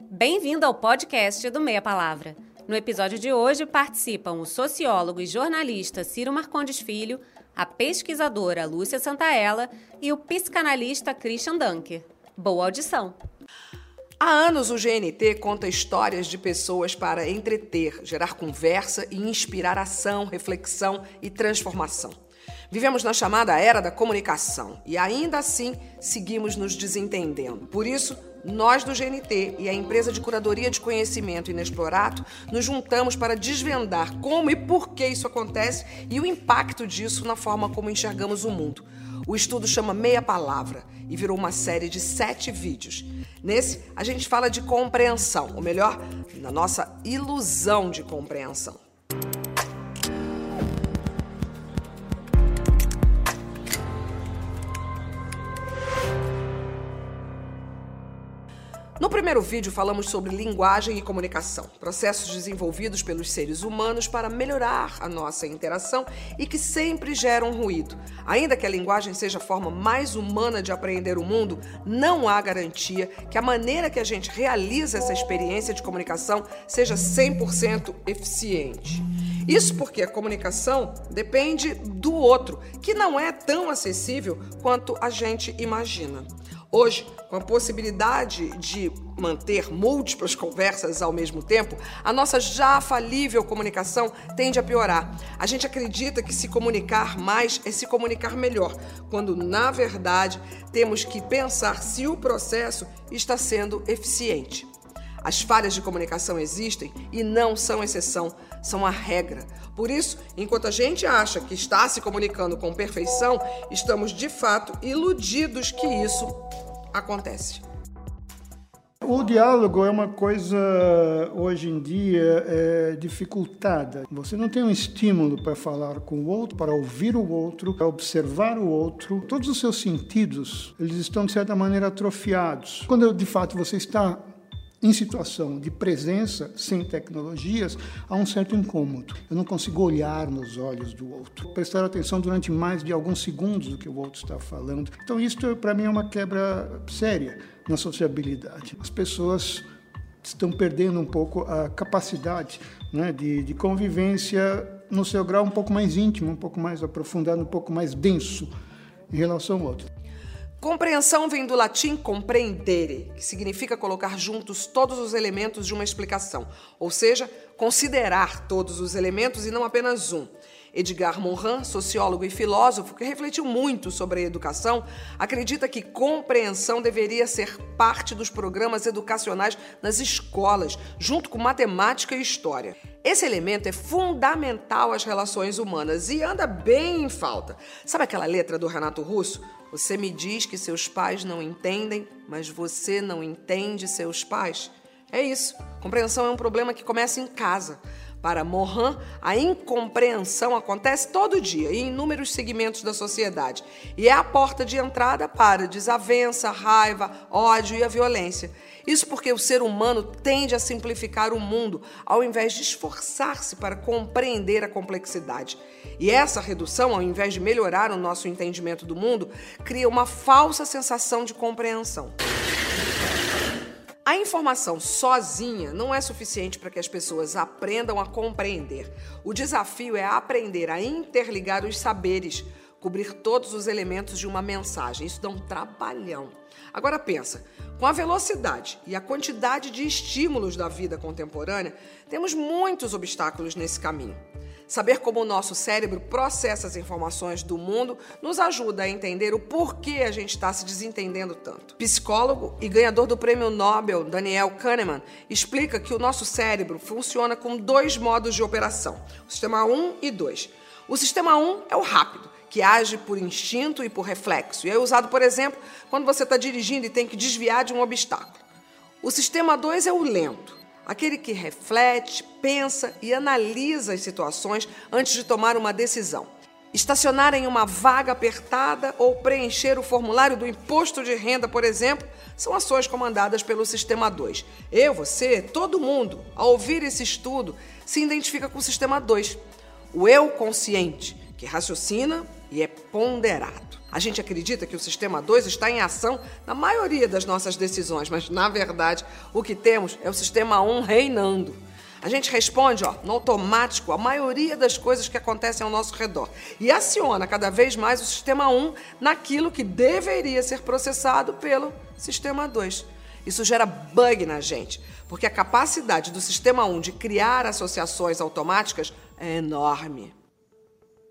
Bem-vindo ao podcast do Meia Palavra. No episódio de hoje participam o sociólogo e jornalista Ciro Marcondes Filho, a pesquisadora Lúcia Santaella e o psicanalista Christian Dunker. Boa audição! Há anos o GNT conta histórias de pessoas para entreter, gerar conversa e inspirar ação, reflexão e transformação. Vivemos na chamada era da comunicação e ainda assim seguimos nos desentendendo. Por isso, nós do GNT e a empresa de curadoria de conhecimento Inexplorato nos juntamos para desvendar como e por que isso acontece e o impacto disso na forma como enxergamos o mundo. O estudo chama Meia Palavra e virou uma série de sete vídeos. Nesse, a gente fala de compreensão, ou melhor, na nossa ilusão de compreensão. Primeiro vídeo, falamos sobre linguagem e comunicação, processos desenvolvidos pelos seres humanos para melhorar a nossa interação e que sempre geram ruído. Ainda que a linguagem seja a forma mais humana de aprender o mundo, não há garantia que a maneira que a gente realiza essa experiência de comunicação seja 100% eficiente. Isso porque a comunicação depende do outro, que não é tão acessível quanto a gente imagina. Hoje, com a possibilidade de manter múltiplas conversas ao mesmo tempo, a nossa já falível comunicação tende a piorar. A gente acredita que se comunicar mais é se comunicar melhor, quando na verdade temos que pensar se o processo está sendo eficiente. As falhas de comunicação existem e não são exceção, são a regra. Por isso, enquanto a gente acha que está se comunicando com perfeição, estamos de fato iludidos que isso acontece. O diálogo é uma coisa hoje em dia é, dificultada. Você não tem um estímulo para falar com o outro, para ouvir o outro, para observar o outro. Todos os seus sentidos eles estão de certa maneira atrofiados. Quando de fato você está em situação de presença sem tecnologias, há um certo incômodo. Eu não consigo olhar nos olhos do outro, prestar atenção durante mais de alguns segundos do que o outro está falando. Então, isso para mim é uma quebra séria na sociabilidade. As pessoas estão perdendo um pouco a capacidade né, de, de convivência no seu grau um pouco mais íntimo, um pouco mais aprofundado, um pouco mais denso em relação ao outro. Compreensão vem do latim compreendere, que significa colocar juntos todos os elementos de uma explicação, ou seja, considerar todos os elementos e não apenas um. Edgar Morin, sociólogo e filósofo que refletiu muito sobre a educação, acredita que compreensão deveria ser parte dos programas educacionais nas escolas, junto com matemática e história. Esse elemento é fundamental às relações humanas e anda bem em falta. Sabe aquela letra do Renato Russo? Você me diz que seus pais não entendem, mas você não entende seus pais? É isso. Compreensão é um problema que começa em casa. Para Morin, a incompreensão acontece todo dia em inúmeros segmentos da sociedade e é a porta de entrada para desavença, raiva, ódio e a violência. Isso porque o ser humano tende a simplificar o mundo ao invés de esforçar-se para compreender a complexidade. E essa redução, ao invés de melhorar o nosso entendimento do mundo, cria uma falsa sensação de compreensão. A informação sozinha não é suficiente para que as pessoas aprendam a compreender. O desafio é aprender a interligar os saberes, cobrir todos os elementos de uma mensagem. Isso dá um trabalhão. Agora pensa, com a velocidade e a quantidade de estímulos da vida contemporânea, temos muitos obstáculos nesse caminho. Saber como o nosso cérebro processa as informações do mundo nos ajuda a entender o porquê a gente está se desentendendo tanto. Psicólogo e ganhador do prêmio Nobel Daniel Kahneman explica que o nosso cérebro funciona com dois modos de operação: o sistema 1 e 2. O sistema 1 é o rápido, que age por instinto e por reflexo, e é usado, por exemplo, quando você está dirigindo e tem que desviar de um obstáculo. O sistema 2 é o lento, aquele que reflete, pensa e analisa as situações antes de tomar uma decisão. Estacionar em uma vaga apertada ou preencher o formulário do imposto de renda, por exemplo, são ações comandadas pelo Sistema 2. Eu, você, todo mundo, ao ouvir esse estudo, se identifica com o Sistema 2. O eu consciente, que raciocina, e é ponderado. A gente acredita que o sistema 2 está em ação na maioria das nossas decisões, mas na verdade o que temos é o sistema 1 um reinando. A gente responde ó, no automático a maioria das coisas que acontecem ao nosso redor e aciona cada vez mais o sistema 1 naquilo que deveria ser processado pelo sistema 2. Isso gera bug na gente, porque a capacidade do sistema 1 de criar associações automáticas é enorme.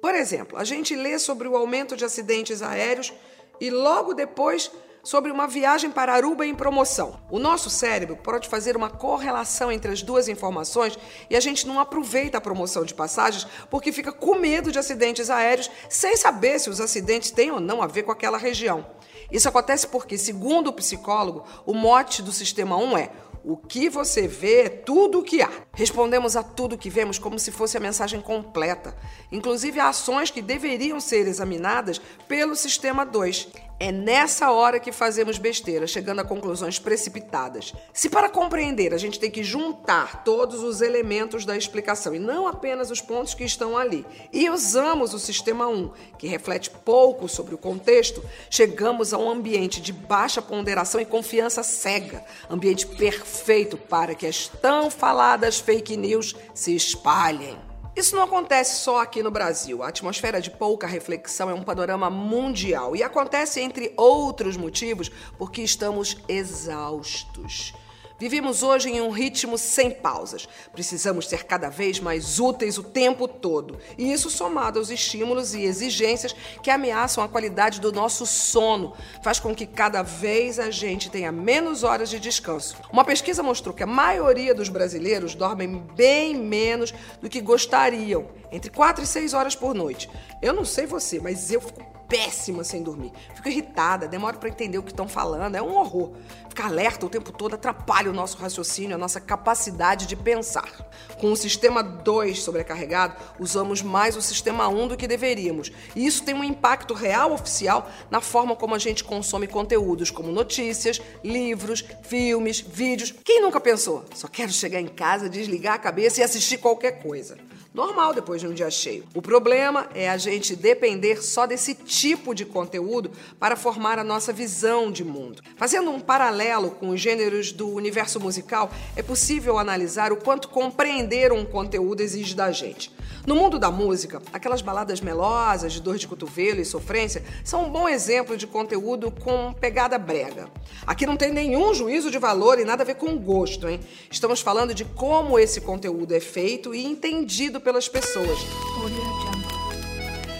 Por exemplo, a gente lê sobre o aumento de acidentes aéreos e logo depois sobre uma viagem para Aruba em promoção. O nosso cérebro pode fazer uma correlação entre as duas informações e a gente não aproveita a promoção de passagens porque fica com medo de acidentes aéreos sem saber se os acidentes têm ou não a ver com aquela região. Isso acontece porque, segundo o psicólogo, o mote do sistema 1 é o que você vê é tudo o que há. Respondemos a tudo que vemos como se fosse a mensagem completa, inclusive a ações que deveriam ser examinadas pelo sistema 2. É nessa hora que fazemos besteira, chegando a conclusões precipitadas. Se para compreender a gente tem que juntar todos os elementos da explicação e não apenas os pontos que estão ali, e usamos o sistema 1, que reflete pouco sobre o contexto, chegamos a um ambiente de baixa ponderação e confiança cega, ambiente perfeito para que as tão faladas fake news se espalhem. Isso não acontece só aqui no Brasil. A atmosfera de pouca reflexão é um panorama mundial e acontece, entre outros motivos, porque estamos exaustos. Vivemos hoje em um ritmo sem pausas. Precisamos ser cada vez mais úteis o tempo todo. E isso, somado aos estímulos e exigências que ameaçam a qualidade do nosso sono, faz com que cada vez a gente tenha menos horas de descanso. Uma pesquisa mostrou que a maioria dos brasileiros dormem bem menos do que gostariam, entre 4 e 6 horas por noite. Eu não sei você, mas eu fico péssima sem dormir. Fico irritada, demoro para entender o que estão falando, é um horror. Ficar alerta o tempo todo atrapalha o nosso raciocínio, a nossa capacidade de pensar. Com o sistema 2 sobrecarregado, usamos mais o sistema 1 um do que deveríamos. E isso tem um impacto real oficial na forma como a gente consome conteúdos como notícias, livros, filmes, vídeos. Quem nunca pensou? Só quero chegar em casa, desligar a cabeça e assistir qualquer coisa normal depois de um dia cheio. O problema é a gente depender só desse tipo de conteúdo para formar a nossa visão de mundo. Fazendo um paralelo com os gêneros do universo musical, é possível analisar o quanto compreender um conteúdo exige da gente. No mundo da música, aquelas baladas melosas de dor de cotovelo e sofrência são um bom exemplo de conteúdo com pegada brega. Aqui não tem nenhum juízo de valor e nada a ver com gosto, hein? Estamos falando de como esse conteúdo é feito e entendido pelas pessoas.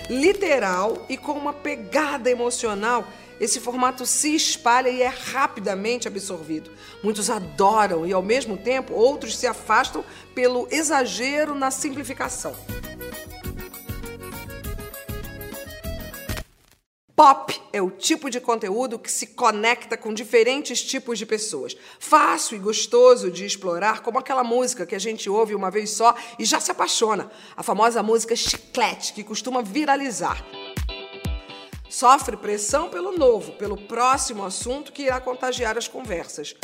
Literal e com uma pegada emocional esse formato se espalha e é rapidamente absorvido. Muitos adoram e, ao mesmo tempo, outros se afastam pelo exagero na simplificação. Pop é o tipo de conteúdo que se conecta com diferentes tipos de pessoas. Fácil e gostoso de explorar, como aquela música que a gente ouve uma vez só e já se apaixona. A famosa música chiclete, que costuma viralizar. Sofre pressão pelo novo, pelo próximo assunto que irá contagiar as conversas.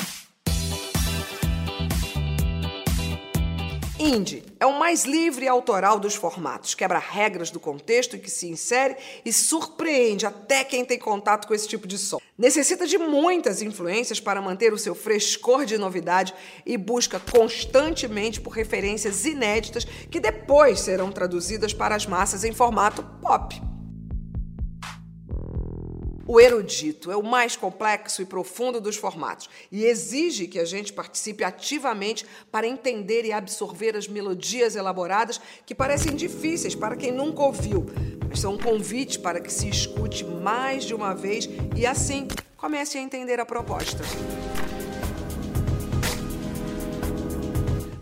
Indie é o mais livre e autoral dos formatos, quebra regras do contexto em que se insere e surpreende até quem tem contato com esse tipo de som. Necessita de muitas influências para manter o seu frescor de novidade e busca constantemente por referências inéditas que depois serão traduzidas para as massas em formato pop. O erudito é o mais complexo e profundo dos formatos e exige que a gente participe ativamente para entender e absorver as melodias elaboradas que parecem difíceis para quem nunca ouviu, mas são um convite para que se escute mais de uma vez e assim comece a entender a proposta.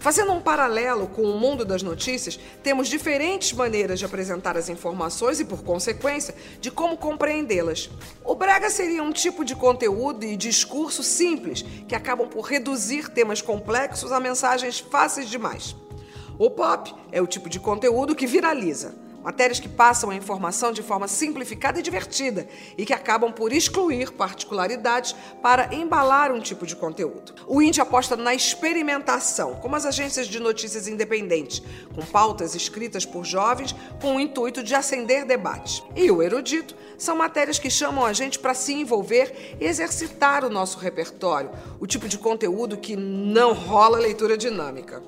Fazendo um paralelo com o mundo das notícias, temos diferentes maneiras de apresentar as informações e, por consequência, de como compreendê-las. O brega seria um tipo de conteúdo e discurso simples que acabam por reduzir temas complexos a mensagens fáceis demais. O pop é o tipo de conteúdo que viraliza. Matérias que passam a informação de forma simplificada e divertida e que acabam por excluir particularidades para embalar um tipo de conteúdo. O Índio aposta na experimentação, como as agências de notícias independentes, com pautas escritas por jovens com o intuito de acender debates. E o erudito são matérias que chamam a gente para se envolver e exercitar o nosso repertório, o tipo de conteúdo que não rola leitura dinâmica.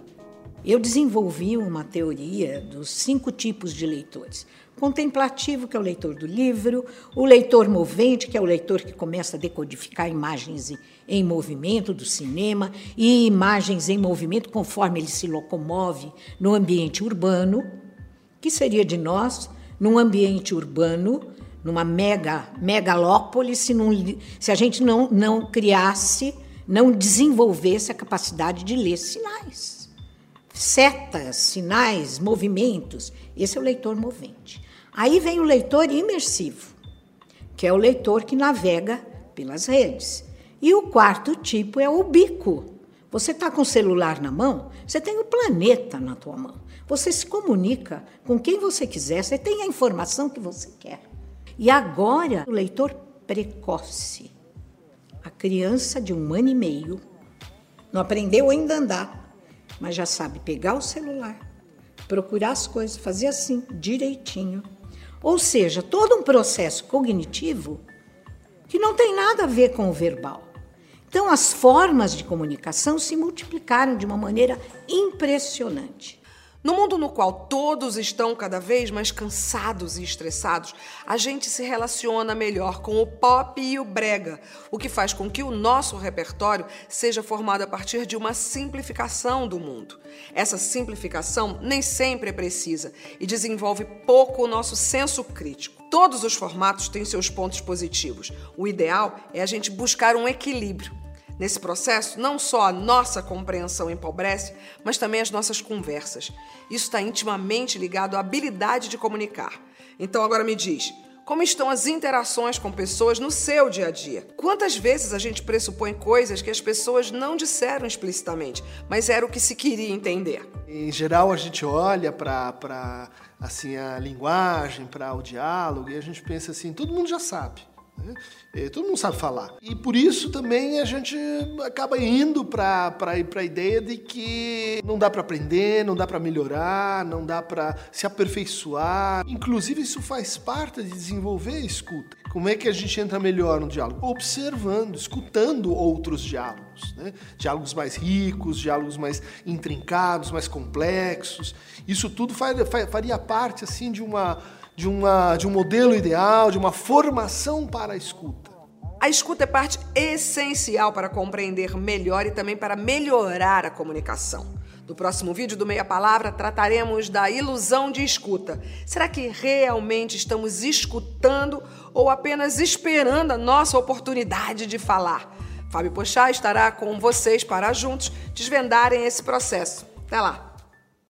Eu desenvolvi uma teoria dos cinco tipos de leitores. Contemplativo, que é o leitor do livro, o leitor movente, que é o leitor que começa a decodificar imagens em movimento do cinema e imagens em movimento conforme ele se locomove no ambiente urbano, que seria de nós, num ambiente urbano, numa mega megalópole, se, não, se a gente não, não criasse, não desenvolvesse a capacidade de ler sinais setas, sinais, movimentos. Esse é o leitor movente. Aí vem o leitor imersivo, que é o leitor que navega pelas redes. E o quarto tipo é o bico. Você está com o celular na mão, você tem o planeta na tua mão. Você se comunica com quem você quiser, você tem a informação que você quer. E agora, o leitor precoce. A criança de um ano e meio não aprendeu ainda a andar, mas já sabe pegar o celular, procurar as coisas, fazer assim, direitinho. Ou seja, todo um processo cognitivo que não tem nada a ver com o verbal. Então, as formas de comunicação se multiplicaram de uma maneira impressionante. No mundo no qual todos estão cada vez mais cansados e estressados, a gente se relaciona melhor com o pop e o brega, o que faz com que o nosso repertório seja formado a partir de uma simplificação do mundo. Essa simplificação nem sempre é precisa e desenvolve pouco o nosso senso crítico. Todos os formatos têm seus pontos positivos. O ideal é a gente buscar um equilíbrio Nesse processo, não só a nossa compreensão empobrece, mas também as nossas conversas. Isso está intimamente ligado à habilidade de comunicar. Então, agora me diz. Como estão as interações com pessoas no seu dia a dia? Quantas vezes a gente pressupõe coisas que as pessoas não disseram explicitamente, mas era o que se queria entender? Em geral, a gente olha para assim a linguagem, para o diálogo e a gente pensa assim, todo mundo já sabe. Né? Todo mundo sabe falar. E por isso também a gente acaba indo para a ideia de que não dá para aprender, não dá para melhorar, não dá para se aperfeiçoar. Inclusive, isso faz parte de desenvolver a escuta. Como é que a gente entra melhor no diálogo? Observando, escutando outros diálogos. Né? Diálogos mais ricos, diálogos mais intrincados, mais complexos. Isso tudo faria parte assim de uma de, uma, de um modelo ideal, de uma formação para a escuta. A escuta é parte essencial para compreender melhor e também para melhorar a comunicação. No próximo vídeo do Meia Palavra trataremos da ilusão de escuta. Será que realmente estamos escutando ou apenas esperando a nossa oportunidade de falar? Fábio Pochá estará com vocês para juntos desvendarem esse processo. Até lá!